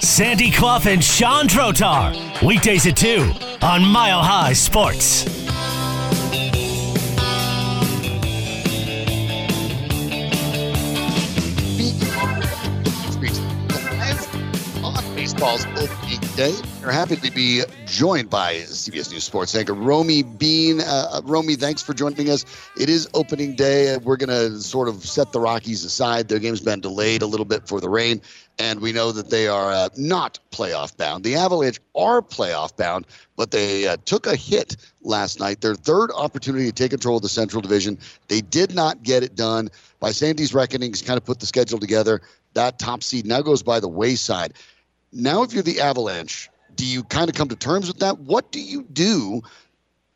Sandy Clough and Sean Drotar. Weekdays at 2 on Mile High Sports. Baseball's opening day. We're happy to be joined by CBS News Sports anchor Romi Bean. Uh, uh, Romi, thanks for joining us. It is opening day. We're going to sort of set the Rockies aside. Their game's been delayed a little bit for the rain, and we know that they are uh, not playoff bound. The Avalanche are playoff bound, but they uh, took a hit last night. Their third opportunity to take control of the Central Division. They did not get it done. By Sandy's reckonings, kind of put the schedule together. That top seed now goes by the wayside. Now, if you're the Avalanche, do you kind of come to terms with that? What do you do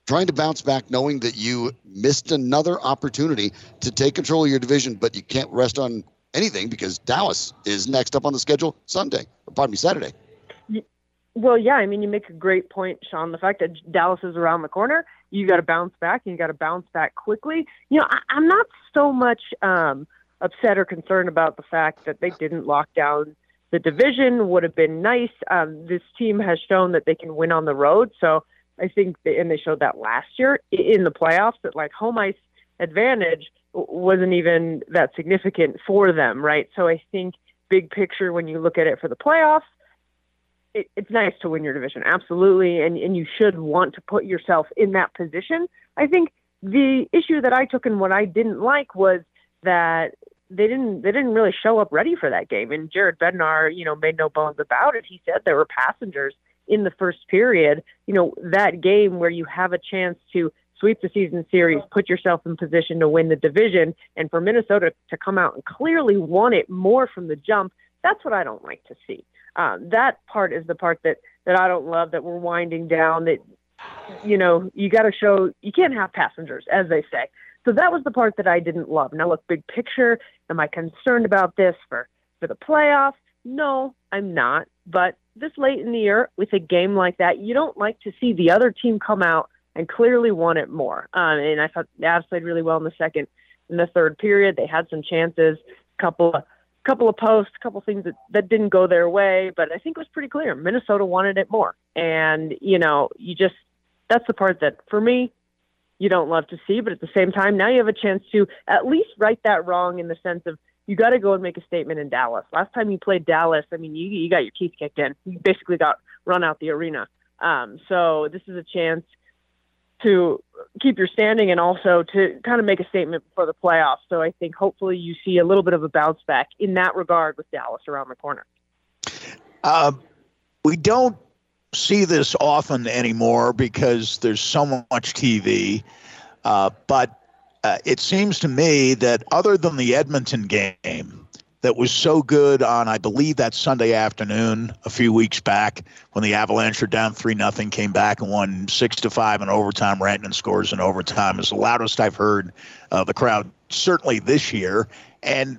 trying to bounce back knowing that you missed another opportunity to take control of your division, but you can't rest on anything because Dallas is next up on the schedule Sunday, or pardon me, Saturday. Well, yeah, I mean, you make a great point, Sean. The fact that Dallas is around the corner, you got to bounce back, and you got to bounce back quickly. You know, I, am not so much um, upset or concerned about the fact that they didn't lock down the division would have been nice. Um, this team has shown that they can win on the road. So I think, they, and they showed that last year in the playoffs, that like home ice advantage wasn't even that significant for them, right? So I think big picture, when you look at it for the playoffs, it, it's nice to win your division, absolutely, and and you should want to put yourself in that position. I think the issue that I took and what I didn't like was that they didn't they didn't really show up ready for that game. And Jared Bednar, you know, made no bones about it. He said there were passengers in the first period. You know, that game where you have a chance to sweep the season series, put yourself in position to win the division, and for Minnesota to come out and clearly want it more from the jump. That's what I don't like to see. Um, that part is the part that that I don't love. That we're winding down. That you know you got to show you can't have passengers, as they say. So that was the part that I didn't love. Now, look, big picture, am I concerned about this for, for the playoffs? No, I'm not. But this late in the year, with a game like that, you don't like to see the other team come out and clearly want it more. Um, and I thought the Avs played really well in the second in the third period. They had some chances, couple of couple of posts, a couple of things that, that didn't go their way, but I think it was pretty clear. Minnesota wanted it more. And, you know, you just that's the part that for me you don't love to see. But at the same time, now you have a chance to at least right that wrong in the sense of you got to go and make a statement in Dallas. Last time you played Dallas, I mean, you, you got your teeth kicked in. You basically got run out the arena. Um, so this is a chance to keep your standing and also to kind of make a statement for the playoffs. So I think hopefully you see a little bit of a bounce back in that regard with Dallas around the corner. Uh, we don't see this often anymore because there's so much TV. Uh, but uh, it seems to me that other than the Edmonton game that was so good on, I believe that Sunday afternoon a few weeks back when the Avalanche were down three nothing, came back and won six to five in overtime. Rantanen scores in overtime is the loudest I've heard uh, the crowd certainly this year and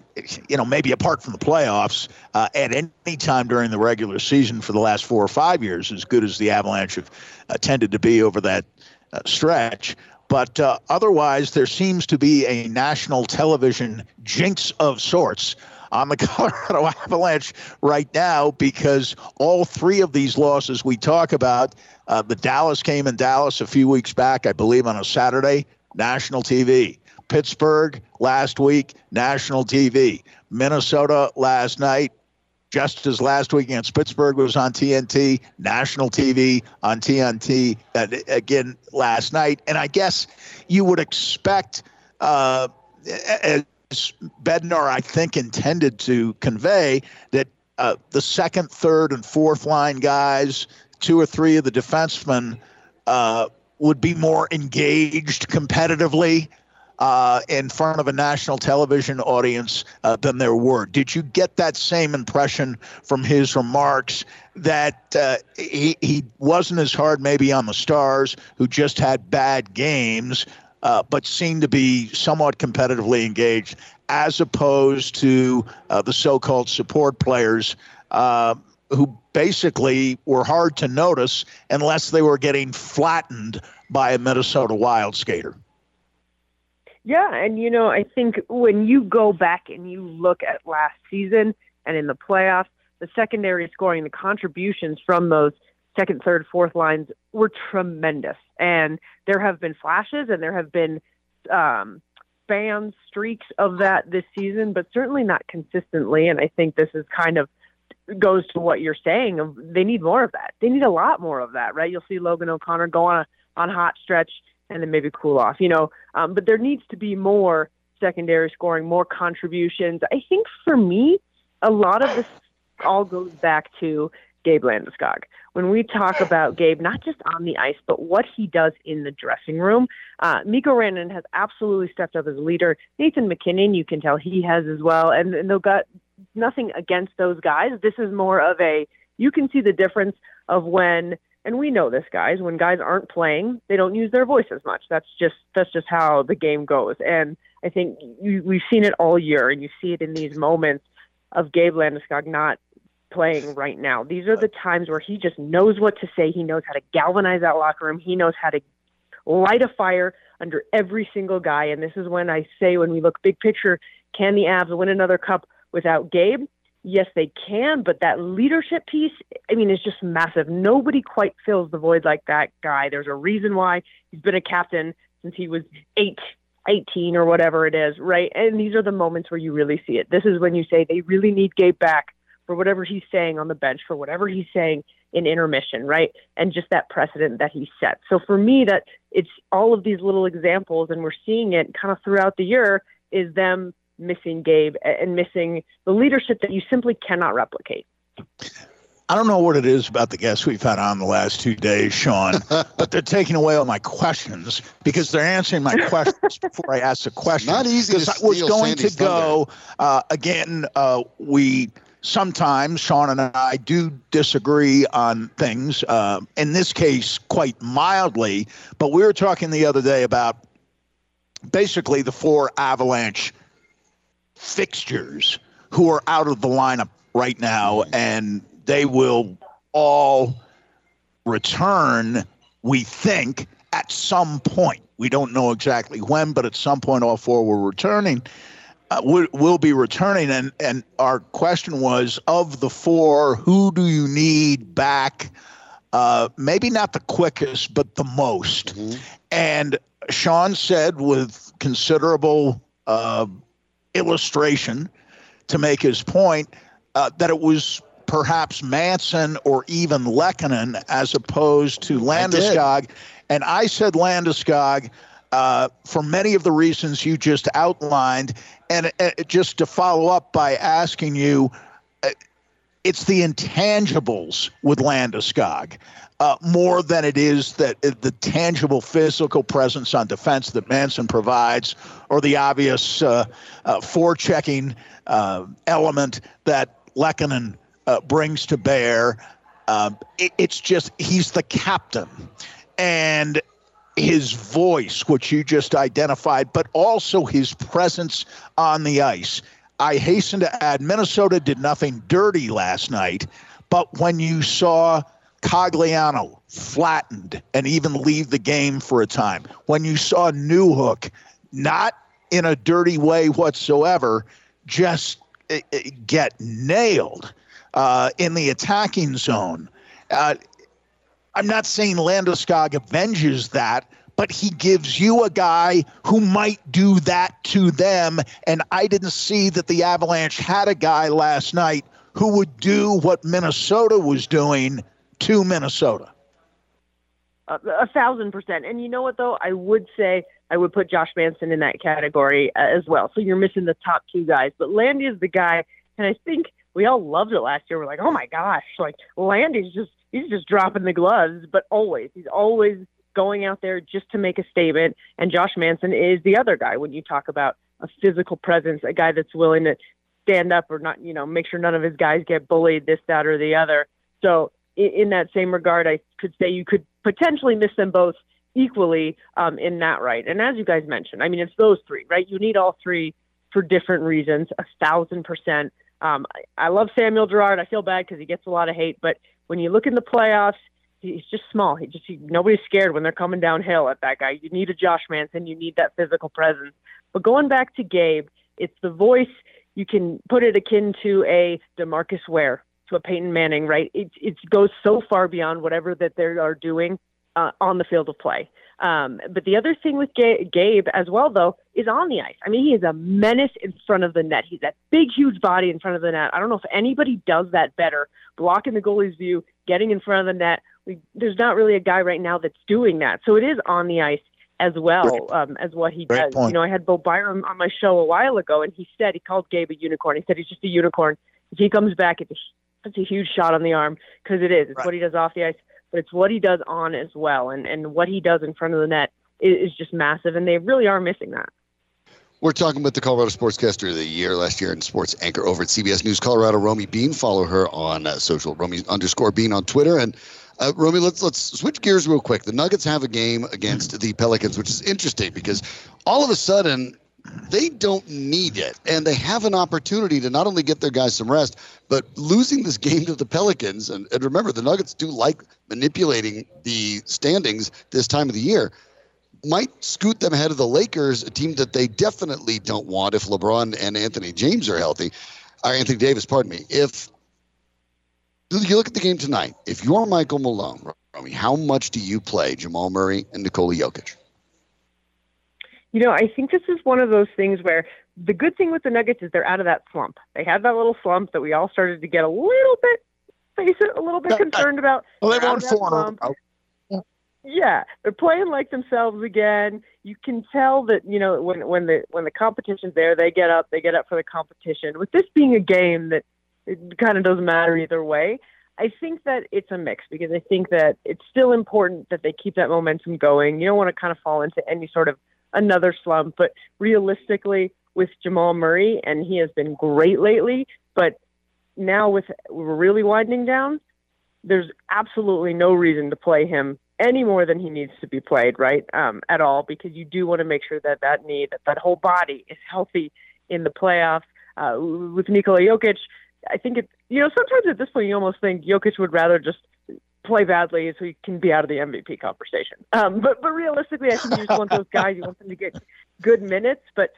you know maybe apart from the playoffs uh, at any time during the regular season for the last four or five years as good as the avalanche have uh, tended to be over that uh, stretch but uh, otherwise there seems to be a national television jinx of sorts on the Colorado Avalanche right now because all three of these losses we talk about, uh, the Dallas came in Dallas a few weeks back, I believe on a Saturday, national TV. Pittsburgh last week, national TV. Minnesota last night, just as last week against Pittsburgh was on TNT, national TV on TNT again last night. And I guess you would expect, uh, as Bednar, I think, intended to convey, that uh, the second, third, and fourth line guys, two or three of the defensemen, uh, would be more engaged competitively uh, in front of a national television audience uh, than there were. Did you get that same impression from his remarks that uh, he, he wasn't as hard maybe on the stars who just had bad games, uh, but seemed to be somewhat competitively engaged, as opposed to uh, the so called support players? Who basically were hard to notice unless they were getting flattened by a Minnesota Wild skater. Yeah, and you know, I think when you go back and you look at last season and in the playoffs, the secondary scoring, the contributions from those second, third, fourth lines were tremendous. And there have been flashes and there have been um, fan streaks of that this season, but certainly not consistently. And I think this is kind of goes to what you're saying of they need more of that. They need a lot more of that, right? You'll see Logan O'Connor go on a on hot stretch and then maybe cool off, you know. Um, but there needs to be more secondary scoring, more contributions. I think for me, a lot of this all goes back to Gabe Landeskog. When we talk about Gabe, not just on the ice, but what he does in the dressing room, uh, Mikko Rantanen has absolutely stepped up as a leader. Nathan MacKinnon, you can tell he has as well, and, and they've got nothing against those guys. This is more of a you can see the difference of when and we know this guys. When guys aren't playing they don't use their voice as much. That's just that's just how the game goes. And i think you, we've seen it all year and you see it in these moments of gabe landeskog not playing right now. These are the times where he just knows what to say. He knows how to galvanize that locker room. He knows how to light a fire under every single guy. And this is when i say when we look big picture can the avs win another cup without gabe yes, they can, but that leadership piece, I mean, is just massive. Nobody quite fills the void like that guy. There's a reason why he's been a captain since he was eight, 18 or whatever it is, right? And these are the moments where you really see it. This is when you say they really need Gabe back for whatever he's saying on the bench, for whatever he's saying in intermission, right? And just that precedent that he set. So for me, that it's all of these little examples, and we're seeing it kind of throughout the year, is them missing Gabe and missing the leadership that you simply cannot replicate. I don't know what it is about the guests we've had on the last two days, Sean, but they're taking away all my questions because they're answering my questions before I ask the question. Not easy Because I was going Sandy's to go uh, again. Uh, we sometimes Sean and I do disagree on things. Uh, in this case, quite mildly. But we were talking the other day about basically the four Avalanche fixtures who are out of the lineup right now, and they will all return, we think, at some point. We don't know exactly when, but at some point, all four were returning. Uh, will, will be returning, and and our question was: of the four, who do you need back? Uh, maybe not the quickest, but the most. And Sean said, with considerable uh, illustration to make his point uh, that it was perhaps Manson or even Lehkonen as opposed to Landeskog. And I said Landeskog uh, for many of the reasons you just outlined. And uh, just to follow up by asking you, uh, it's the intangibles with Landeskog. Uh, more than it is that the tangible physical presence on defense that Manson provides, or the obvious uh, uh, forechecking uh, element that Lehkonen uh, brings to bear. Um, it, it's just he's the captain, and his voice, which you just identified, but also his presence on the ice. I hasten to add, Minnesota did nothing dirty last night, but when you saw Cogliano flattened and even leave the game for a time, when you saw Newhook not in a dirty way whatsoever, just uh, uh, get nailed uh, in the attacking zone. Uh, I'm not saying Landeskog avenges that, but he gives you a guy who might do that to them. And I didn't see that the Avalanche had a guy last night who would do what Minnesota was doing to Minnesota. A, thousand percent. And you know what, though? I would say I would put Josh Manson in that category uh, as well. So you're missing the top two guys. But Landy is the guy, and I think we all loved it last year. We're like, oh my gosh, like Landy's just he's just dropping the gloves, but always he's always going out there just to make a statement. And Josh Manson is the other guy when you talk about a physical presence, a guy that's willing to stand up or not, you know, make sure none of his guys get bullied, this, that, or the other. So in, that same regard, I could say you could potentially miss them both equally um, in that right. And as you guys mentioned, I mean, it's those three, right? You need all three for different reasons, a thousand percent. Um, I, I love Samuel Girard. I feel bad because he gets a lot of hate, but when you look in the playoffs, he's just small. He just he, nobody's scared when they're coming downhill at that guy. You need a Josh Manson. You need that physical presence. But going back to Gabe, it's the voice. You can put it akin to a Demarcus Ware, a Peyton Manning, right? It, it goes so far beyond whatever that they are doing uh, on the field of play. Um, but the other thing with Gabe as well, though, is on the ice. I mean, he is a menace in front of the net. He's that big, huge body in front of the net. I don't know if anybody does that better, blocking the goalie's view, getting in front of the net. We, there's not really a guy right now that's doing that. So it is on the ice as well um, as what he does. You know, I had Bo Byram on my show a while ago, and he said he called Gabe a unicorn. He said he's just a unicorn. If he comes back, it's a, it's a huge shot on the arm because it is. It's right. what he does off the ice but it's what he does on as well. And, and what he does in front of the net is, is just massive. And they really are missing that. We're talking with the Colorado Sportscaster of the Year last year and sports anchor over at CBS News Colorado, Romi Bean. Follow her on uh, social, Romi underscore Bean on Twitter. And uh, Romi, let's let's switch gears real quick. The Nuggets have a game against the Pelicans, which is interesting because all of a sudden they don't need it. And they have an opportunity to not only get their guys some rest, but losing this game to the Pelicans. And, and remember, the Nuggets do like manipulating the standings this time of the year. Might scoot them ahead of the Lakers, a team that they definitely don't want if LeBron and Anthony James are healthy. Or uh, Anthony Davis, pardon me. If you look at the game tonight, if you're Michael Malone, Romi, how much do you play Jamal Murray and Nikola Jokic? You know, I think this is one of those things where the good thing with the Nuggets is they're out of that slump. They had that little slump that we all started to get a little bit, face it, a little bit concerned about. Well, they won four. Yeah, they're playing like themselves again. You can tell that you know when when the when the competition's there, they get up, they get up for the competition. With this being a game that it kind of doesn't matter either way. I think that it's a mix because I think that it's still important that they keep that momentum going. You don't want to kind of fall into any sort of another slump. But realistically, with Jamal Murray, and he has been great lately, but now with really winding down, there's absolutely no reason to play him any more than he needs to be played, right? Um, at all, because you do want to make sure that that knee, that that whole body is healthy in the playoffs. Uh, with Nikola Jokic, I think it. You know, sometimes at this point, you almost think Jokic would rather just play badly so he can be out of the MVP conversation. Um, but but realistically, I think you just want those guys. You want them to get good minutes. But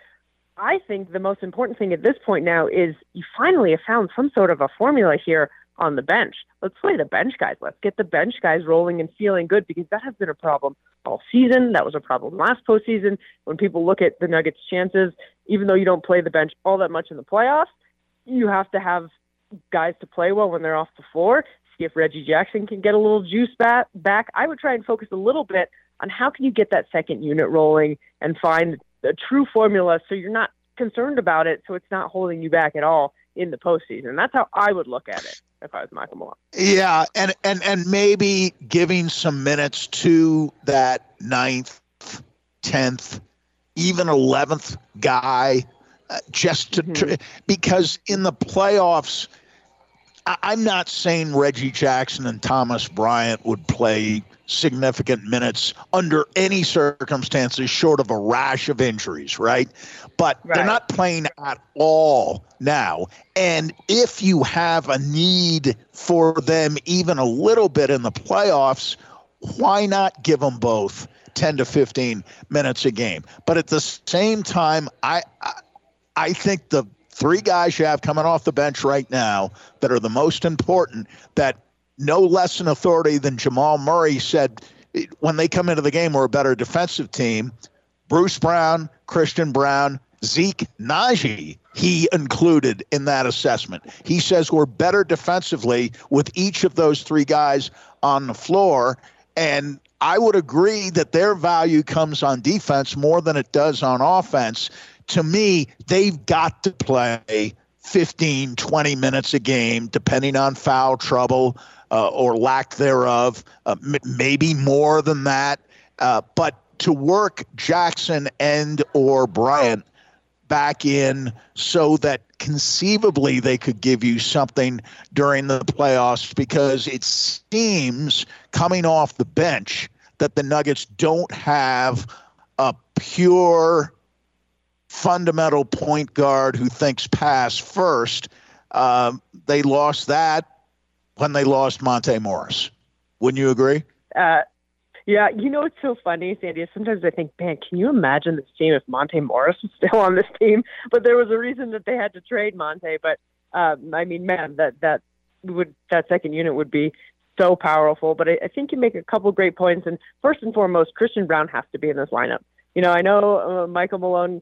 I think the most important thing at this point now is you finally have found some sort of a formula here on the bench. Let's play the bench guys. Let's get the bench guys rolling and feeling good because that has been a problem all season. That was a problem last postseason. When people look at the Nuggets' chances, even though you don't play the bench all that much in the playoffs, you have to have guys to play well when they're off the floor see if Reggie Jackson can get a little juice back. Back, I would try and focus a little bit on how can you get that second unit rolling and find a true formula so you're not concerned about it, so it's not holding you back at all in the postseason. That's how I would look at it if I was Michael Malone. Yeah, and and and maybe giving some minutes to that ninth, tenth, even eleventh guy, uh, just to mm-hmm. because in the playoffs I'm not saying Reggie Jackson and Thomas Bryant would play significant minutes under any circumstances short of a rash of injuries, right? But right. they're not playing at all now. And if you have a need for them even a little bit in the playoffs, why not give them both 10 to 15 minutes a game? But at the same time, I I, I think the three guys you have coming off the bench right now that are the most important that no less an authority than Jamal Murray said when they come into the game, we're a better defensive team. Bruce Brown, Christian Braun, Zeke Nnaji, he included in that assessment. He says we're better defensively with each of those three guys on the floor. And I would agree that their value comes on defense more than it does on offense to me, they've got to play 15, 20 minutes a game, depending on foul trouble uh, or lack thereof, uh, m- maybe more than that. Uh, but to work Jackson and or Bryant back in so that conceivably they could give you something during the playoffs because it seems coming off the bench that the Nuggets don't have a pure fundamental point guard who thinks pass first. Uh, they lost that when they lost Monte Morris. Wouldn't you agree? Uh, Yeah, you know it's so funny, Sandy. Sometimes I think, man, can you imagine this team if Monte Morris was still on this team? But there was a reason that they had to trade Monte. But um, I mean, man, that that would that second unit would be so powerful. But I, I think you make a couple great points. And first and foremost, Christian Braun has to be in this lineup. You know, I know uh, Michael Malone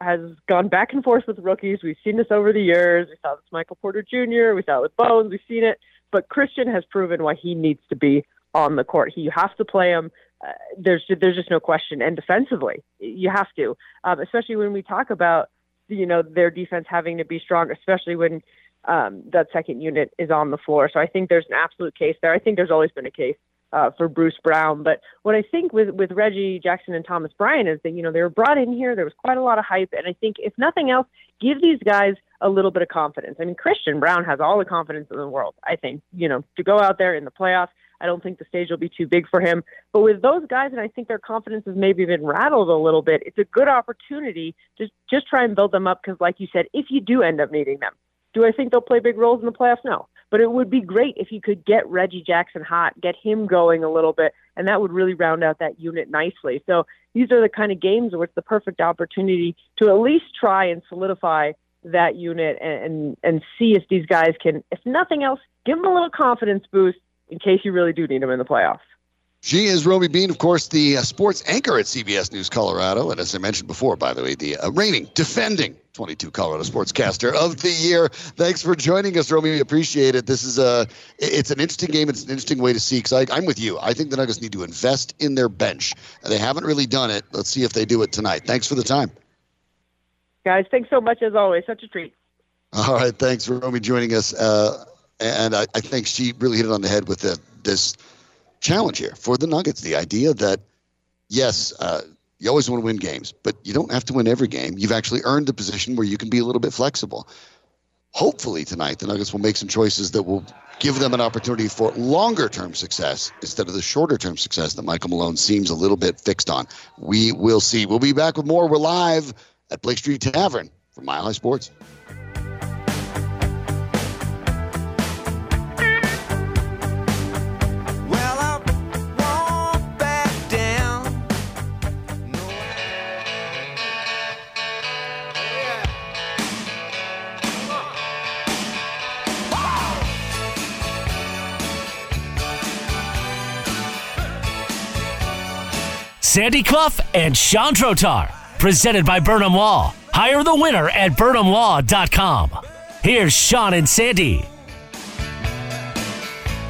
has gone back and forth with rookies. We've seen this over the years. We saw this Michael Porter Jr. We saw it with Bones. We've seen it. But Christian has proven why he needs to be on the court. He, you have to play him. Uh, there's there's just no question. And defensively, you have to, um, especially when we talk about you know their defense having to be strong, especially when um, that second unit is on the floor. So I think there's an absolute case there. I think there's always been a case uh, for Bruce Brown. But what I think with with Reggie Jackson and Thomas Bryan is that you know they were brought in here. There was quite a lot of hype, and I think if nothing else, give these guys a little bit of confidence. I mean, Christian Braun has all the confidence in the world. I think you know to go out there in the playoffs. I don't think the stage will be too big for him. But with those guys, and I think their confidence has maybe been rattled a little bit, it's a good opportunity to just try and build them up because, like you said, if you do end up needing them, do I think they'll play big roles in the playoffs? No. But it would be great if you could get Reggie Jackson hot, get him going a little bit, and that would really round out that unit nicely. So these are the kind of games where it's the perfect opportunity to at least try and solidify that unit and, and, and see if these guys can, if nothing else, give them a little confidence boost in case you really do need them in the playoffs. She is Romi Bean, of course, the uh, sports anchor at CBS News Colorado. And as I mentioned before, by the way, the uh, reigning, defending 22 Colorado Sportscaster of the Year. Thanks for joining us, Romi. We appreciate it. This is a, it's an interesting game. It's an interesting way to see. Because I'm with you. I think the Nuggets need to invest in their bench. They haven't really done it. Let's see if they do it tonight. Thanks for the time. Guys, thanks so much as always. Such a treat. All right. Thanks for Romi joining us. Uh, and I, I, think she really hit it on the head with the, this – challenge here for the Nuggets. The idea that, yes, uh, you always want to win games, but you don't have to win every game. You've actually earned the position where you can be a little bit flexible. Hopefully, tonight, the Nuggets will make some choices that will give them an opportunity for longer term success instead of the shorter term success that Michael Malone seems a little bit fixed on. We will see. We'll be back with more. We're live at Blake Street Tavern for Mile High Sports. Sandy Clough and Sean Drotar. Presented by Burnham Law. Hire the winner at burnhamlaw.com. Here's Sean and Sandy.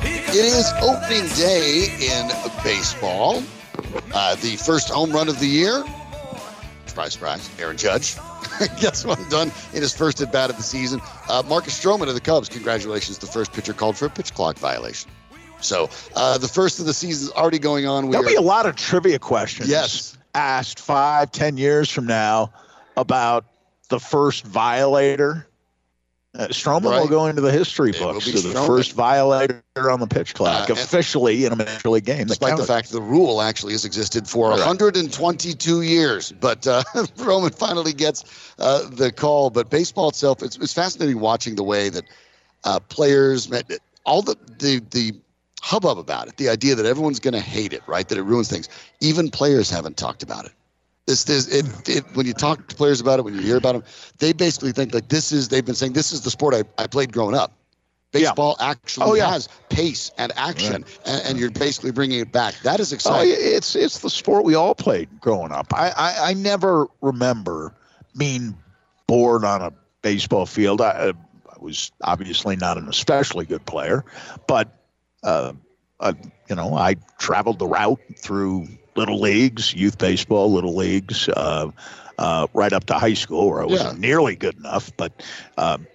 It is opening day in baseball. Uh, the first home run of the year. Surprise, surprise. Aaron Judge gets one done in his first at bat of the season. Uh, Marcus Stroman of the Cubs, congratulations, the first pitcher called for a pitch clock violation. So uh, the first of the season is already going on. We There'll are, be a lot of trivia questions. Yes. Asked five, ten years from now about the first violator. Uh, Stroman right. will go into the history books as the first violator on the pitch clock, uh, officially in a major league game. Despite the fact the rule actually has existed for right. 122 years, but uh, Roman finally gets uh, the call. But baseball itself, it's, it's fascinating watching the way that uh, players, met all the the the hubbub about it. The idea that everyone's going to hate it, right? That it ruins things. Even players haven't talked about it. This, this, it, it, when you talk to players about it, when you hear about them, they basically think like this is. They've been saying this is the sport I, I played growing up. Baseball yeah. actually oh, yeah. has pace and action, right. and, and, you're basically bringing it back. That is oh, exciting. Oh, it's it's the sport we all played growing up. I, I, I never remember being bored on a baseball field. I, I was obviously not an especially good player, but uh, uh, you know, I traveled the route through little leagues, youth baseball, little leagues, uh, uh, right up to high school where I wasn't yeah. nearly good enough. But um,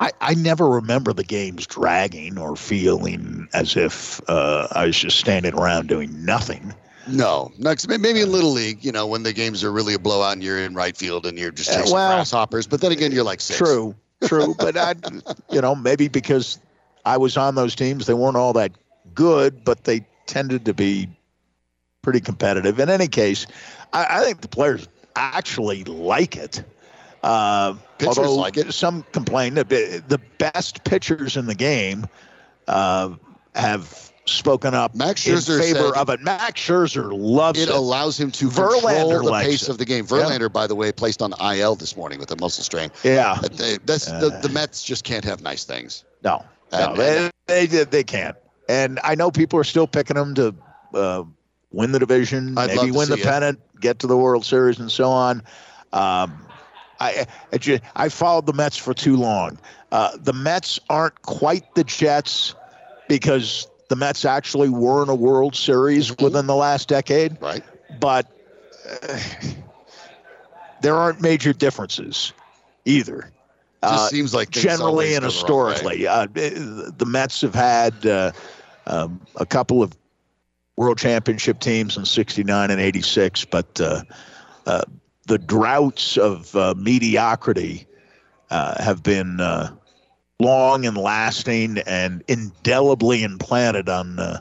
I, I never remember the games dragging or feeling as if uh, I was just standing around doing nothing. No, next maybe in little league, you know, when the games are really a blowout and you're in right field and you're just chasing well, grasshoppers. But then again, you're like six. True, true. but I, you know, maybe because I was on those teams. They weren't all that good, but they tended to be pretty competitive. In any case, I, I think the players actually like it. Uh, pitchers although like it. Some complain that the best pitchers in the game uh, have spoken up Max in Scherzer favor said- of it. Max Scherzer loves It it. allows him to Verlander control the pace it. of the game. Verlander, by the way, placed on IL this morning with a muscle strain. yeah, Uh, That's, the, the Mets just can't have nice things. no, no, they, they they they can't. And I know people are still picking them to uh, win the division, I'd maybe win the it. pennant, get to the World Series, and so on. Um, I I, I followed the Mets for too long. Uh, the Mets aren't quite the Jets because the Mets actually were in a World Series Mhm. within the last decade, Right. but uh, there aren't major differences either. Just Uh, seems like generally and the historically. Uh, the Mets have had uh, um, a couple of world championship teams in 69 and 86, but uh, uh, the droughts of uh, mediocrity uh, have been uh, long and lasting and indelibly implanted on uh,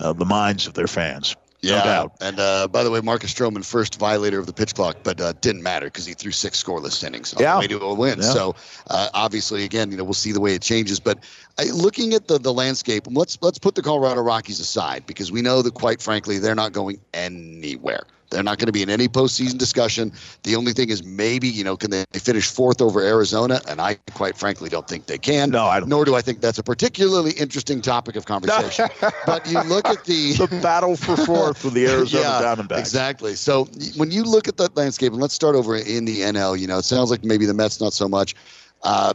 uh, the minds of their fans. No Yeah, doubt. and uh, by the way, Marcus Stroman first violator of the pitch clock, but uh, didn't matter because he threw six scoreless innings on Yeah. the way to a win. Yeah. So uh, obviously, again, you know, we'll see the way it changes. But uh, looking at the the landscape, let's let's put the Colorado Rockies aside because we know that quite frankly they're not going anywhere. They're not going to be in any postseason discussion. The only thing is maybe you know can they finish fourth over Arizona? And I quite frankly don't think they can. No, I don't. Nor do I think that's a particularly interesting topic of conversation. but you look at the the battle for fourth with the Arizona yeah, Diamondbacks. Exactly. So when you look at that landscape, and let's start over in the NL, you know, it sounds like maybe the Mets not so much. Uh,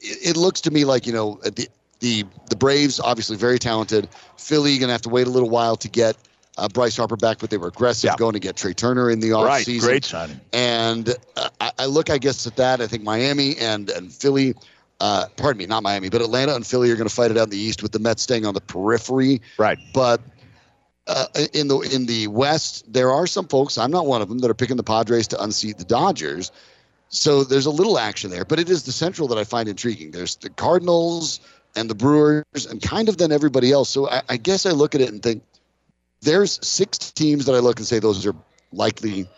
it, it looks to me like you know the the the Braves obviously very talented. Philly going to have to wait a little while to get uh, Bryce Harper back, but they were aggressive Yeah. going to get Trea Turner in the offseason. Right, great signing. And uh, I, I look, I guess, at that. I think Miami and and Philly, uh, pardon me, not Miami, but Atlanta and Philly are going to fight it out in the East with the Mets staying on the periphery. Right. But uh, in the in the West, there are some folks. I'm not one of them that are picking the Padres to unseat the Dodgers. So there's a little action there, but it is the Central that I find intriguing. There's the Cardinals and the Brewers, and kind of then everybody else. So I, I guess I look at it and think there's six teams that I look and say those are likely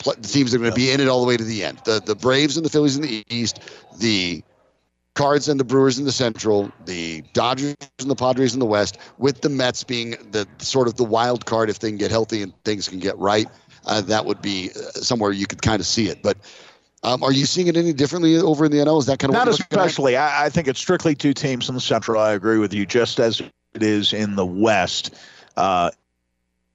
pl- the teams that are going to be in it all the way to the end. The the Braves and the Phillies in the East, the Cards and the Brewers in the Central, the Dodgers and the Padres in the West, with the Mets being the sort of the wild card if they can get healthy and things can get right. Uh, that would be uh, somewhere you could kind of see it. But um, are you seeing it any differently over in the NL? Is that kind of Not what you're looking at? especially. I, I think it's strictly two teams in the Central. I agree with you, just as it is in the West, uh,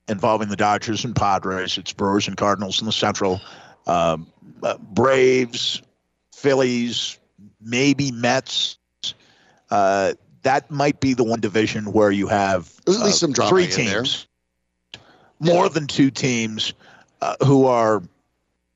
involving the Dodgers and Padres. It's Brewers and Cardinals in the Central. Um, uh, Braves, Phillies, maybe Mets. Uh, that might be the one division where you have There's at least uh, some drama three teams, more than two teams, uh, who are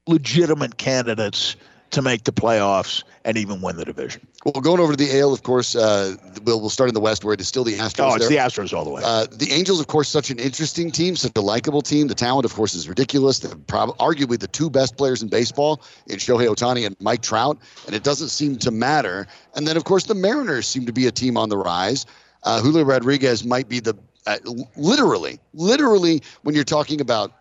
legitimate candidates to make the playoffs and even win the division. Well, going over to the AL, of course, uh, we'll, we'll start in the West where it is still the Astros. Oh, it's there. the Astros all the way. Uh, the Angels, of course, such an interesting team, such a likable team. The talent, of course, is ridiculous. They're prob- arguably the two best players in baseball in Shohei Ohtani and Mike Trout, and it doesn't seem to matter. And then, of course, the Mariners seem to be a team on the rise. Uh, Julio Rodriguez might be the uh, literally, literally, when you're talking about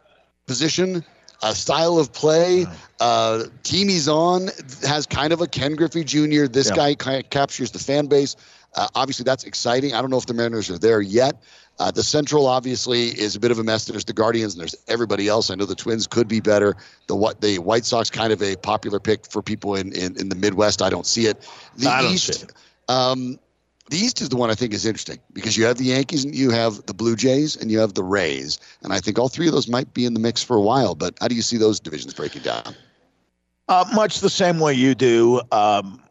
position, uh, style of play, uh, team he's on has kind of a Ken Griffey Jr. This Yeah. guy kind of captures the fan base. Uh, obviously, that's exciting. I don't know if the Mariners are there yet. Uh, the Central obviously is a bit of a mess. There's the Guardians and there's everybody else. I know the Twins could be better. The what the White Sox kind of a popular pick for people in in, in the Midwest. I don't see it. The I don't East, see it. Um, the East is the one I think is interesting because you have the Yankees and you have the Blue Jays and you have the Rays, and I think all three of those might be in the mix for a while. But how do you see those divisions breaking down? Uh, much the same way you do. Um,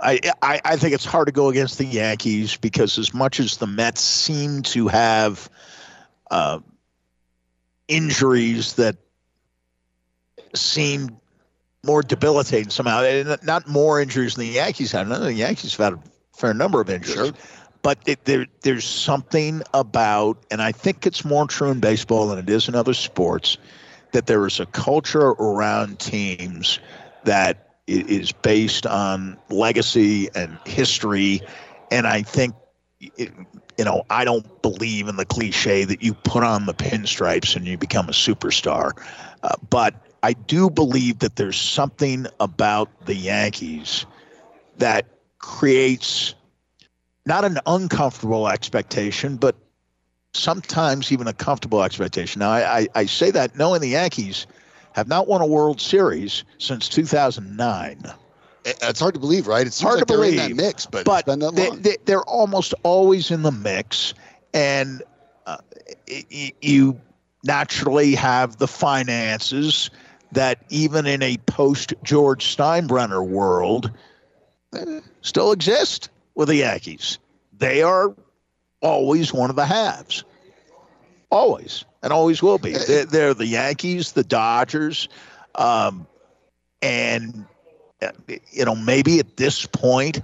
I, I I think it's hard to go against the Yankees because as much as the Mets seem to have uh, injuries that seem more debilitating somehow, not more injuries than the Yankees have. None of the Yankees have had a fair number of injuries. Sure. But it, there, there's something about, and I think it's more true in baseball than it is in other sports, that there is a culture around teams that is based on legacy and history. And I think, it, you know, I don't believe in the cliche that you put on the pinstripes and you become a superstar. Uh, but I do believe that there's something about the Yankees that creates not an uncomfortable expectation, but sometimes even a comfortable expectation. Now, I, I, I say that knowing the Yankees have not won a World Series since 2009. It's hard to believe, right? It's hard like to believe. that mix, but, but it's been that they, they're almost always in the mix, and uh, you naturally have the finances that even in a post George Steinbrenner world eh, still exist with the Yankees. They are always one of the halves, always, and always will be. They're, they're the Yankees, the Dodgers, um, and you know maybe at this point,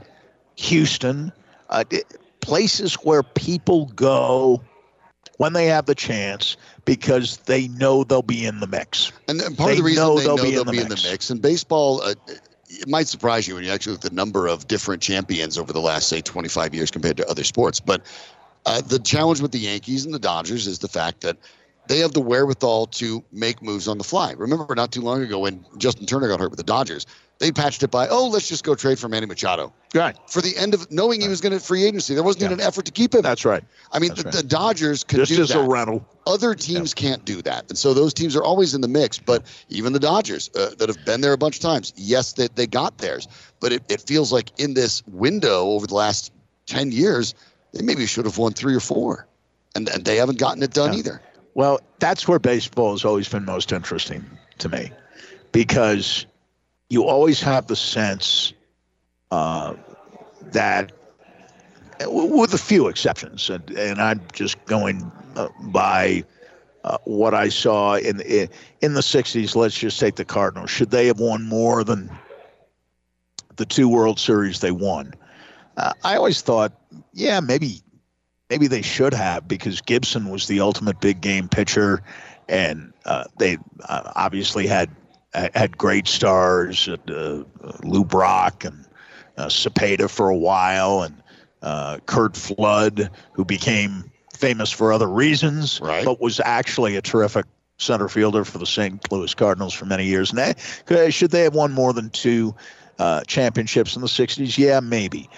Houston, uh, places where people go when they have the chance because they know they'll be in the mix. And, and part They of the reason know they they'll know be in they'll the be in the mix. mix. And baseball, uh, it might surprise you when you actually look at the number of different champions over the last, say, 25 years compared to other sports. But uh, the challenge with the Yankees and the Dodgers is the fact that they have the wherewithal to make moves on the fly. Remember, not too long ago when Justin Turner got hurt with the Dodgers, they patched it by, oh, let's just go trade for Manny Machado. Right. For the end of knowing he was going to free agency, there wasn't even an effort to keep him. That's right. I mean, the, right. the Dodgers could Just do as that a rental. other teams can't do that and so those teams are always in the mix but even the dodgers uh, that have been there a bunch of times yes they, they got theirs but it, it feels like in this window over the last 10 years they maybe should have won three or four and, and they haven't gotten it done Yeah. either Well, that's where baseball has always been most interesting to me because you always have the sense uh, that, with a few exceptions, and, and I'm just going uh, by uh, what I saw in, in in the '60s. Let's just take the Cardinals. Should they have won more than the two World Series they won? Uh, I always thought, yeah, maybe maybe they should have because Gibson was the ultimate big game pitcher, and uh, they uh, obviously had had great stars, uh, Lou Brock and uh, Cepeda for a while, and uh, Curt Flood, who became famous for other reasons, Right. but was actually a terrific center fielder for the St. Louis Cardinals for many years. And they, should they have won more than two uh, championships in the '60s? Yeah, maybe.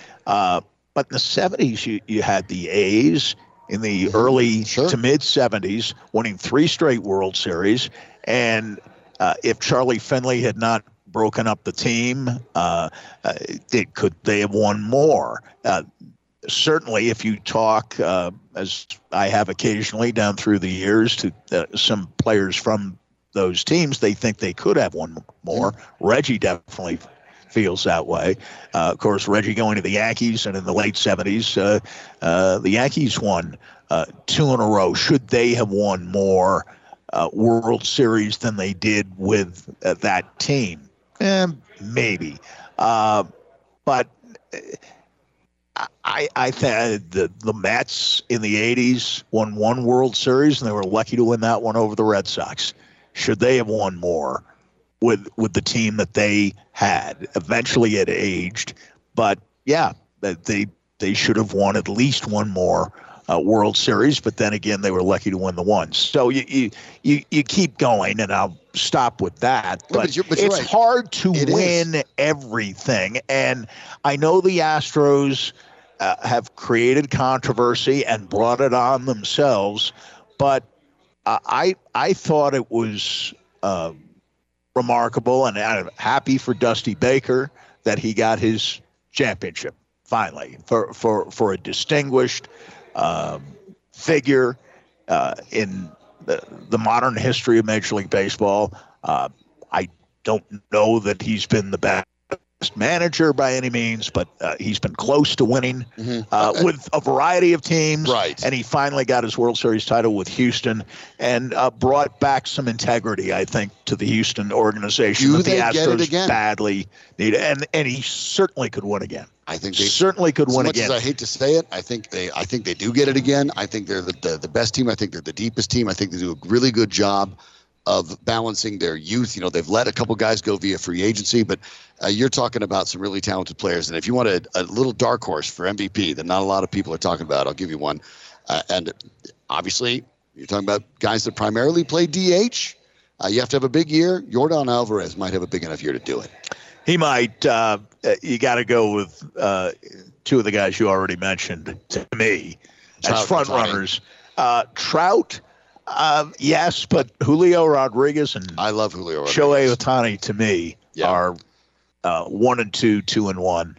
Uh, but in the 70s, you, you had the A's in the early Sure. to mid 70s, winning three straight World Series. And uh, if Charlie Finley had not broken up the team, uh, uh, they, could they have won more? Uh, certainly, if you talk, uh, as I have occasionally down through the years, to uh, some players from those teams, they think they could have won more. Reggie definitely feels that way. Uh, of course, Reggie going to the Yankees, and in the late 70s, uh, uh, the Yankees won uh, two in a row. Should they have won more uh, World Series than they did with that team? Eh, maybe. But I, I think the, the Mets in the 80s won one World Series, and they were lucky to win that one over the Red Sox. Should they have won more? With with the team that they had. Eventually, it aged, but yeah, that they they should have won at least one more uh, World Series. But then again, they were lucky to win the one. So you you you, you keep going, and I'll stop with that. No, but but you're- but you're it's right. hard to It is. win everything, and I know the Astros. Uh, have created controversy and brought it on themselves, but uh, I I thought it was uh, remarkable, and I'm happy for Dusty Baker that he got his championship finally for for for a distinguished um, figure uh, in the, the modern history of Major League Baseball. Uh, I don't know that he's been the best manager by any means, but uh, he's been close to winning uh, with a variety of teams. Right. And he finally got his World Series title with Houston and uh, brought back some integrity, I think, to the Houston organization Do that the they get it Astros again? badly need. And and he certainly could win again. i think they certainly could win again. as I hate to say it, I think they I think they do get it again. I think they're the, the, the best team. I think they're the deepest team. I think they do a really good job of balancing their youth. You know, they've let a couple guys go via free agency, but uh, you're talking about some really talented players. And if you want a, a little dark horse for MVP that not a lot of people are talking about, I'll give you one. Uh, and obviously, you're talking about guys that primarily play DH. Uh, you have to have a big year. Yordan Alvarez might have a big enough year to do it. he might. Uh, uh, you got to go with uh, two of the guys you already mentioned to me Trout, as front runners. Uh, Trout, uh, yes, but Julio Rodriguez and I love Julio. Rodriguez. Shohei. Ohtani to me Yeah. are uh, one and two, two and one.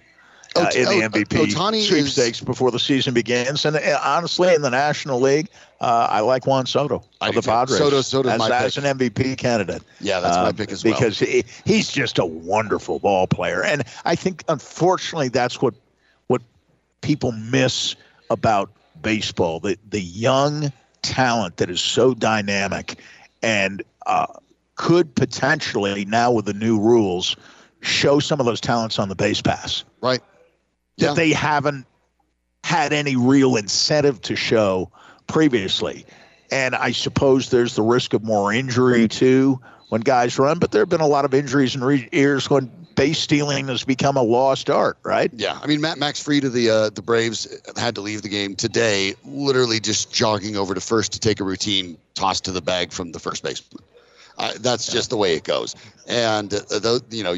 Uh, in the MVP Ohtani is- sweepstakes before the season begins, and uh, honestly, in the National League, uh, I like Juan Soto I of the. Padres Soto- Soto's my as, as pick. an MVP candidate. Yeah, that's my Um, pick as well. because he, he's just a wonderful ball player, and I think unfortunately that's what what people miss about baseball the the young talent that is so dynamic and uh, could potentially now with the new rules show some of those talents on the base pass right. that they haven't had any real incentive to show previously. And I suppose there's the risk of more injury too when guys run, but there have been a lot of injuries in re- years when base stealing has become a lost art, right? Yeah, I mean Matt Max Fried of the uh, the Braves had to leave the game today, literally just jogging over to first to take a routine toss to the bag from the first baseman. Uh, that's just the way it goes. And uh, those, you know,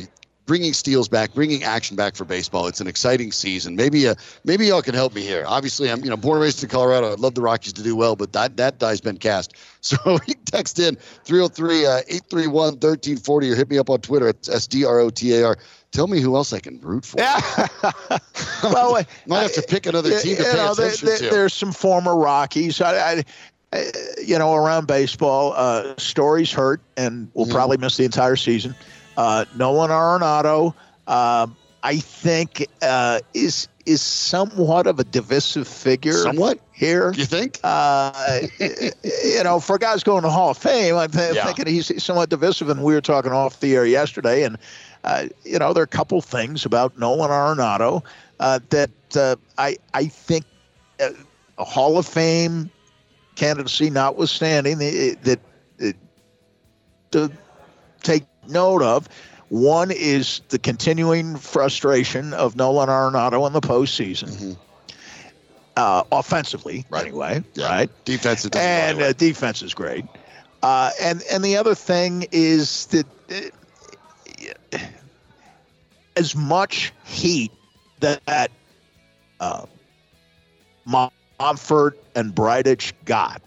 bringing steals back, bringing action back for baseball. It's an exciting season. Maybe uh, maybe y'all can help me here. Obviously, I'm you know born and raised in Colorado. I'd love the Rockies to do well, but that that die's been cast. So you text in 303-831-1340 or hit me up on Twitter at SDROTAR. Tell me who else I can root for. Yeah. well, Might have to pick another team to pay know, attention there- to. There's some former Rockies. I, I, you know, around baseball, uh, stories hurt, and we'll Mhm. probably miss the entire season. Uh, Nolan Arenado, uh, I think, uh, is is somewhat of a divisive figure Somewhat, here. you think? Uh, you know, for guys going to Hall of Fame, I'm th- Yeah. thinking he's somewhat divisive. And we were talking off the air yesterday, and uh, you know, there are a couple things about Nolan Arenado uh, that uh, I I think uh, a Hall of Fame candidacy notwithstanding, the- that that to take note of. One is the continuing frustration of Nolan Arenado in the postseason, Mhm. uh, offensively, Right. anyway, Yeah. right? Defense and uh, defense is great. Uh, and and the other thing is that uh, as much heat that uh, Monfort and Bridich got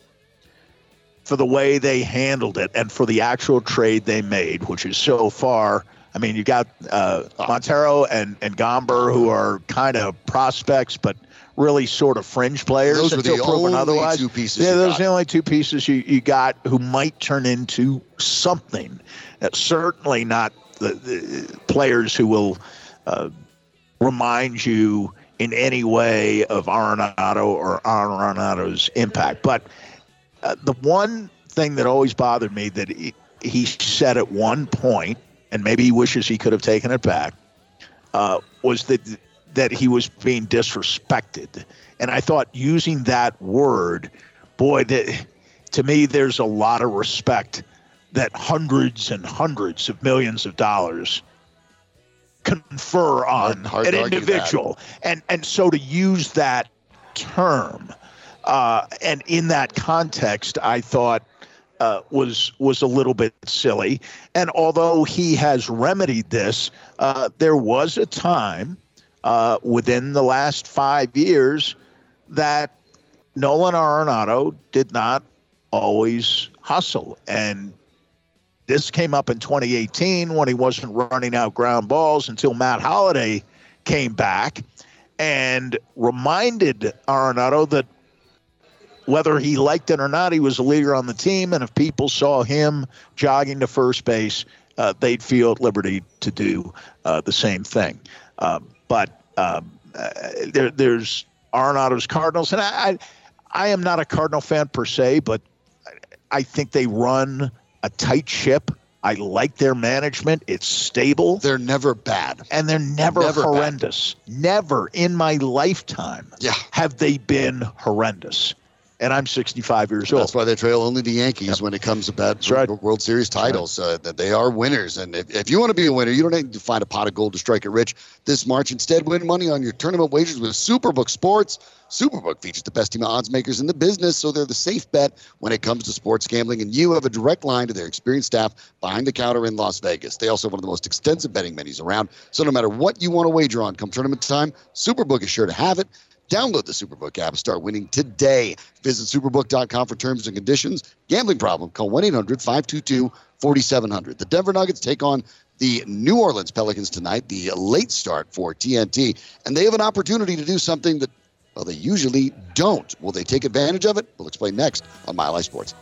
for the way they handled it and for the actual trade they made, which is so far. I mean, you got uh, Montero and, and Gomber, who are kind of prospects, but really sort of fringe players Those were the only otherwise. two pieces Yeah, those are the only two pieces you, you got who might turn into something. Uh, certainly not the, the players who will uh, remind you in any way of Arenado or Arenado's impact. But uh, the one thing that always bothered me that he, he said at one point, and maybe he wishes he could have taken it back, uh, was that that he was being disrespected. And I thought using that word, boy, that, to me, there's a lot of respect that hundreds and hundreds of millions of dollars confer on Hard- hard an individual. And and so to use that term uh, and in that context, I thought uh, was was a little bit silly. And although he has remedied this, uh, there was a time uh, within the last five years that Nolan Arenado did not always hustle. And this came up in 2018 when he wasn't running out ground balls until Matt Holliday came back and reminded Arenado that whether he liked it or not, he was a leader on the team. And if people saw him jogging to first base, uh, they'd feel at liberty to do uh, the same thing. Uh, but um, uh, there, there's Arenado's Cardinals, and I, I, I am not a Cardinal fan per se, but I think they run a tight ship. I like their management; it's stable, They're never bad. and they're never, Never bad. horrendous. Never in my lifetime Yeah. have they been horrendous. And I'm 65 years old. That's why they trail only the Yankees when it comes about right. World Series titles. Uh, that they are winners, and if, if you want to be a winner, you don't need to find a pot of gold to strike it rich this March. Instead, win money on your tournament wagers with Superbook Sports. Superbook features the best team of odds makers in the business, so they're the safe bet when it comes to sports gambling. And you have a direct line to their experienced staff behind the counter in Las Vegas. They also have one of the most extensive betting menus around. So no matter what you want to wager on come tournament time, Superbook is sure to have it. Download the Superbook app start winning today. Visit superbook.com for terms and conditions. Gambling problem? Call 1 800 522 4700. The Denver Nuggets take on the New Orleans Pelicans tonight, the late start for TNT, and they have an opportunity to do something that, well, they usually don't. Will they take advantage of it? We'll explain next on Mile High Sports.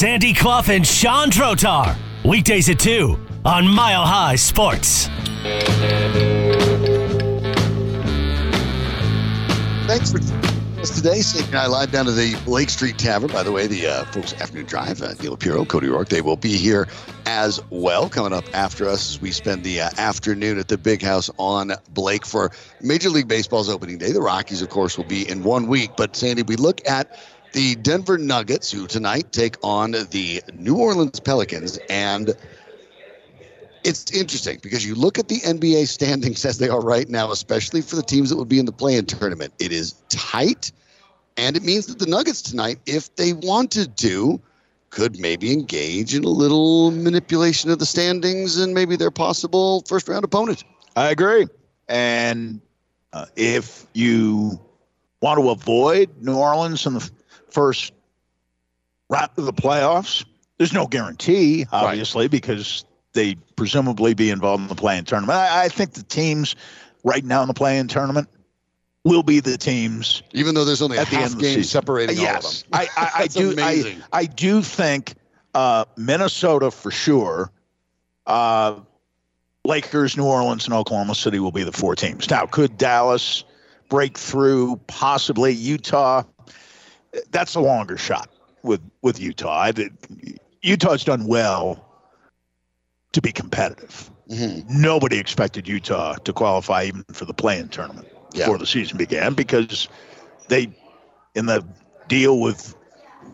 Sandy Clough and Sean Drotar. Weekdays at 2 on Mile High Sports. Thanks for today. Sandy and I live down to the Blake Street Tavern. By the way, the uh, folks Afternoon Drive, uh, Neil Piro, Cody Rourke, they will be here as well coming up after us as we spend the uh, afternoon at the Big House on Blake for Major League Baseball's opening day. The Rockies, of course, will be in one week. But, Sandy, we look at the Denver Nuggets, who tonight take on the New Orleans Pelicans. And it's interesting because you look at the NBA standings as they are right now, especially for the teams that would be in the play-in tournament. It is tight, and it means that the Nuggets tonight, if they wanted to, could maybe engage in a little manipulation of the standings and maybe their possible first-round opponent. I agree. And uh, if you want to avoid New Orleans in the first round to the playoffs, there's no guarantee, obviously, because they presumably be involved in the play-in tournament. I, I think the teams right now in the play-in tournament will be the teams Even though there's only a at end half the game separating all of yes, them. I, I, I do. I. I do think uh, Minnesota for sure. Uh, Lakers, New Orleans, and Oklahoma City will be the four teams. Now, could Dallas break through? Possibly Utah. That's a longer shot with with Utah. Utah's done well to be competitive. Mhm. Nobody expected Utah to qualify even for the play-in tournament Yeah. before the season began because they, in the deal with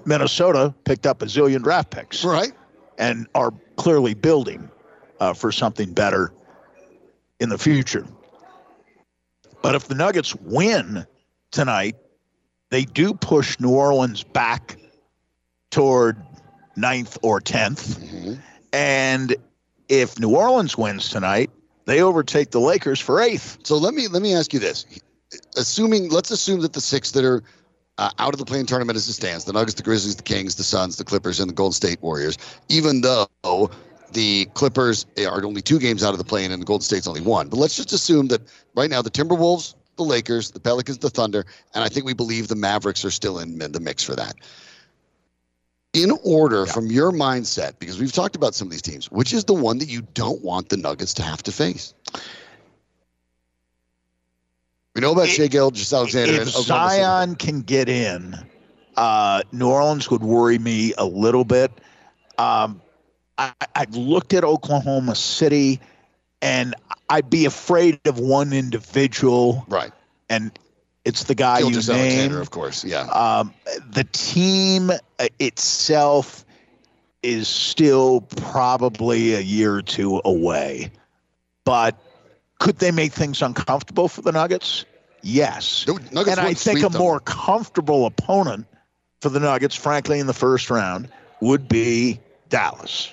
Minnesota, picked up a zillion draft picks Right? and are clearly building uh, for something better in the future. But if the Nuggets win tonight, they do push New Orleans back toward ninth or 10th. Mhm. And if New Orleans wins tonight, they overtake the Lakers for eighth. So let me let me ask you this: assuming let's assume that the six that are uh, out of the play-in tournament as it stands, the Nuggets, the Grizzlies, the Kings, the Suns, the Clippers, and the Golden State Warriors, even though the Clippers are only two games out of the play-in and the Golden State's only one. But let's just assume that right now the Timberwolves, the Lakers, the Pelicans, the Thunder, and I think we believe the Mavericks are still in the mix for that. In order from your mindset, because we've talked about some of these teams, which is the one that you don't want the Nuggets to have to face? We know about Shai Gilgeous Alexander and if Zion can get in, uh, New Orleans would worry me a little bit. Um, I, I've looked at Oklahoma City, and I'd be afraid of one individual, Right. and it's the guy you Alexander, of course. Yeah. Um, the team uh, itself is still probably a year or two away, but could they make things uncomfortable for the Nuggets? Yes. The Nuggets and I think a them. more comfortable opponent for the Nuggets, frankly, in the first round, would be Dallas.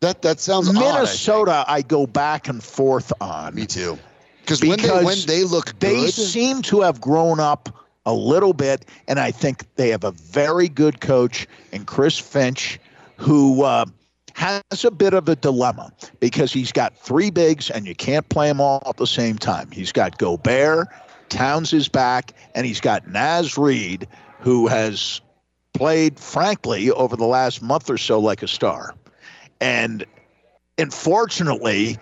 That that sounds odd, I. Minnesota, I, go back and forth on. Me too. Because when they when they look They good, seem to have grown up a little bit, and I think they have a very good coach and Chris Finch, who uh, has a bit of a dilemma because he's got three bigs, and you can't play them all at the same time. He's got Gobert, Towns is back, and he's got Naz Reid, who has played, frankly, over the last month or so like a star. And unfortunately,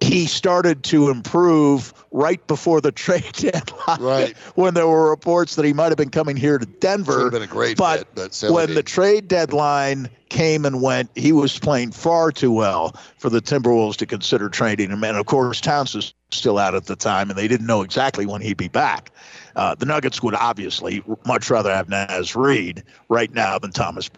he started to improve right before the trade deadline. Right. when there were reports that he might have been coming here to Denver. Would have been a great but fit, but when the trade deadline came and went, he was playing far too well for the Timberwolves to consider trading him. And of course, Towns was still out at the time, and they didn't know exactly when he'd be back. Uh, the Nuggets would obviously much rather have Naz Reid right now than Thomas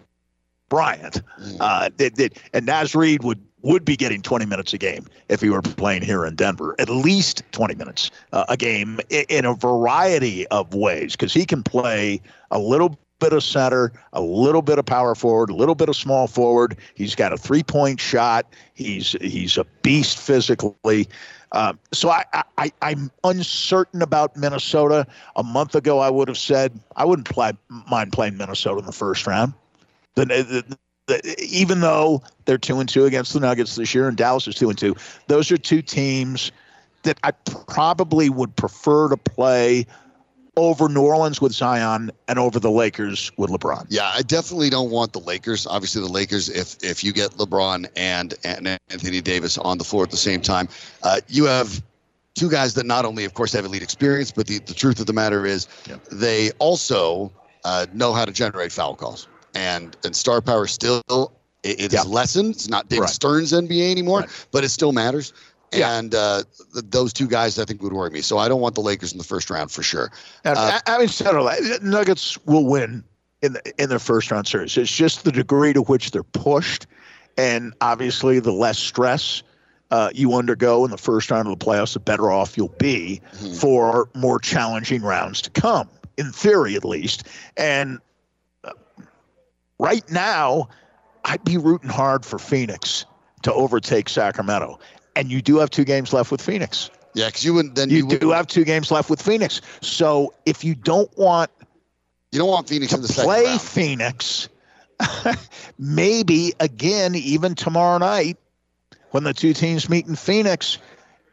Bryant. Mm. Uh, they- they- and Naz Reid would would be getting 20 minutes a game if he were playing here in Denver, at least 20 minutes uh, a game in, in a variety of ways because he can play a little bit of center, a little bit of power forward, a little bit of small forward. He's got a three point shot. He's he's a beast physically. Um, so I, I I'm uncertain about Minnesota. A month ago, I would have said I wouldn't play, mind playing Minnesota in the first round. The, the, the, even though they're two and two against the Nuggets this year, and Dallas is two and two, those are two teams that I probably would prefer to play over New Orleans with Zion and over the Lakers with LeBron. Yeah, I definitely don't want the Lakers. Obviously, the Lakers, if if you get LeBron and, and Anthony Davis on the floor at the same time, uh, you have two guys that not only, of course, have elite experience, but the, the truth of the matter is Yep. they also uh, know how to generate foul calls. And and star power still it, it is Yeah. lessened. It's not David Right. Stern's NBA anymore, Right. but it still matters. Yeah. And uh, th- those two guys, I think, would worry me. So I don't want the Lakers in the first round for sure. And Uh, having said all that, Nuggets will win in the, in their first round series. It's just the degree to which they're pushed, and obviously the less stress uh, you undergo in the first round of the playoffs, the better off you'll be Mhm. for more challenging rounds to come. In theory, at least. And right now, I'd be rooting hard for Phoenix to overtake Sacramento. And you do have two games left with Phoenix. Yeah, because you wouldn't then You, you, do have two games left with Phoenix. So if you don't want you don't want Phoenix to in the play round. Phoenix, maybe again, even tomorrow night, when the two teams meet in Phoenix,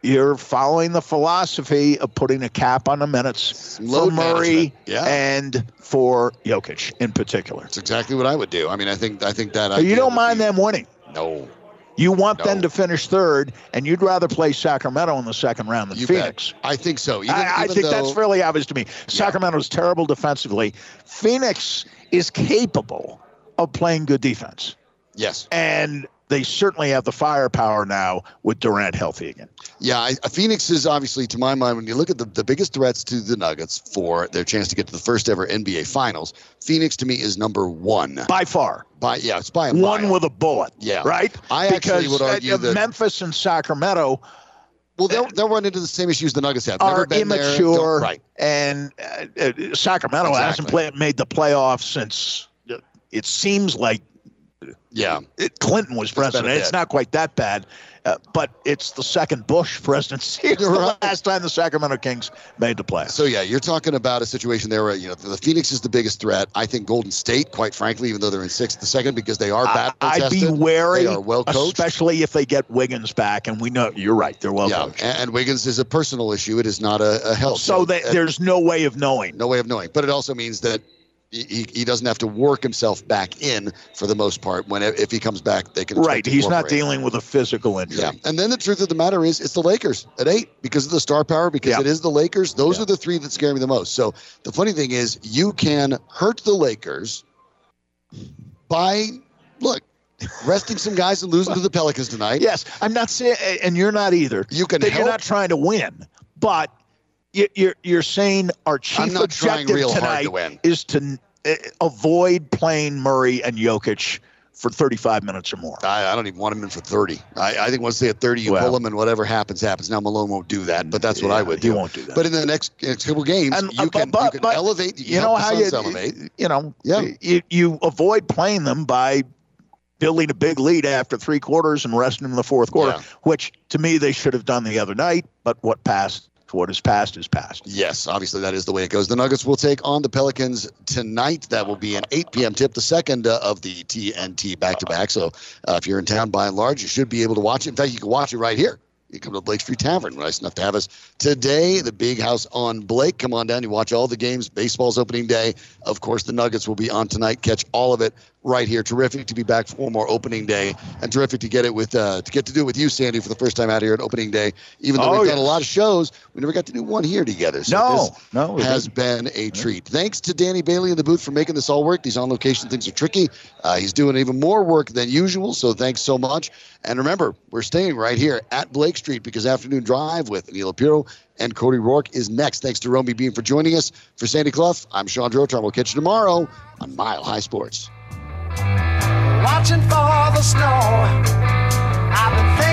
you're following the philosophy of putting a cap on the minutes Load for Murray. Yeah. and for Jokic in particular. That's exactly what I would do. I mean, I think I think that you don't mind be- them winning. No, You want No. them to finish third, and you'd rather play Sacramento in the second round than you Phoenix. bet. I think so. Even, I, I even think though, that's fairly obvious to me. Sacramento's terrible defensively. Phoenix is capable of playing good defense, yes, and they certainly have the firepower now with Durant healthy again. yeah. I, Phoenix is obviously, to my mind, when you look at the, the biggest threats to the Nuggets for their chance to get to the first ever NBA Finals, Phoenix to me is number one. By far, By yeah, it's by a one mile. with a bullet. Yeah. right. I actually because would argue uh, that- Memphis and Sacramento well, they'll they'll run into the same issues the Nuggets have. Never are immature, right? and uh, uh, Sacramento hasn't Exactly. played, made the playoffs since. uh, It seems like Yeah, it, Clinton was president. It's bit. not quite that bad, uh, but it's the second Bush presidency. It's You're the right. last time the Sacramento Kings made the playoffs. So yeah, you're talking about a situation there where you know the Phoenix is the biggest threat. I think Golden State, quite frankly, even though they're in sixth, the second because they are battle I'd be wary, They are well coached. especially if they get Wiggins back. And we know you're right; they're well yeah, coached. and, and Wiggins is a personal issue. It is not a, a health. So that there's no way of knowing. no way of knowing. But it also means that he, he doesn't have to work himself back in for the most part. When if he comes back, they can Right, he's not dealing with a physical injury. Yeah, and then the truth of the matter is, it's the Lakers at eight because of the star power. Because Yeah. it is the Lakers. Those Yeah. are the three that scare me the most. So the funny thing is, you can hurt the Lakers by look resting some guys and losing to the Pelicans tonight. Yes, I'm not saying, and you're not either. You can that you're not trying to win, but you're you're saying our chief I'm not trying objective real hard tonight to win. is to uh, avoid playing Murray and Jokic for 35 minutes or more. I, I don't even want him in for 30. I, I think once they hit 30, you Well- pull him, and whatever happens, happens. Now Malone won't do that, but that's what I Yeah, would he do. won't do that. But in the next, next couple games, And, you uh, can, but- you can but elevate. You, you know how you elevate. you know Yeah. you you avoid playing them by building a big lead after three quarters and resting them in the fourth quarter, Yeah. which to me they should have done the other night. But what passed, what is past is past. Yes, obviously that is the way it goes. The Nuggets will take on the Pelicans tonight. That will be an 8 p.m. tip, the second uh, of the TNT back-to-back. So uh, if you're in town by and large, you should be able to watch it. In fact, you can watch it right here. You come to Blake Street Tavern. Nice enough to have us today. The big house on Blake. Come on down. You watch all the games. Baseball's opening day. Of course, the Nuggets will be on tonight. Catch all of it right here. Terrific to be back for one more opening day, and terrific to get it with uh, to get to do it with you, Sandy, for the first time out here at opening day. Even though Oh, we've yes. done a lot of shows, we never got to do one here together. So No, this no, has been a treat. Thanks to Danny Bailey in the booth for making this all work. These on location things are tricky. Uh, he's doing even more work than usual, so thanks so much. And remember, we're staying right here at Blake Street because Afternoon Drive with Neil Apiro and Cody Rourke is next. Thanks to Romi Bean for joining us. For Sandy Clough, I'm Sean Drotar. We'll catch you tomorrow on Mile High Sports. Watching for the snow. I've been thinking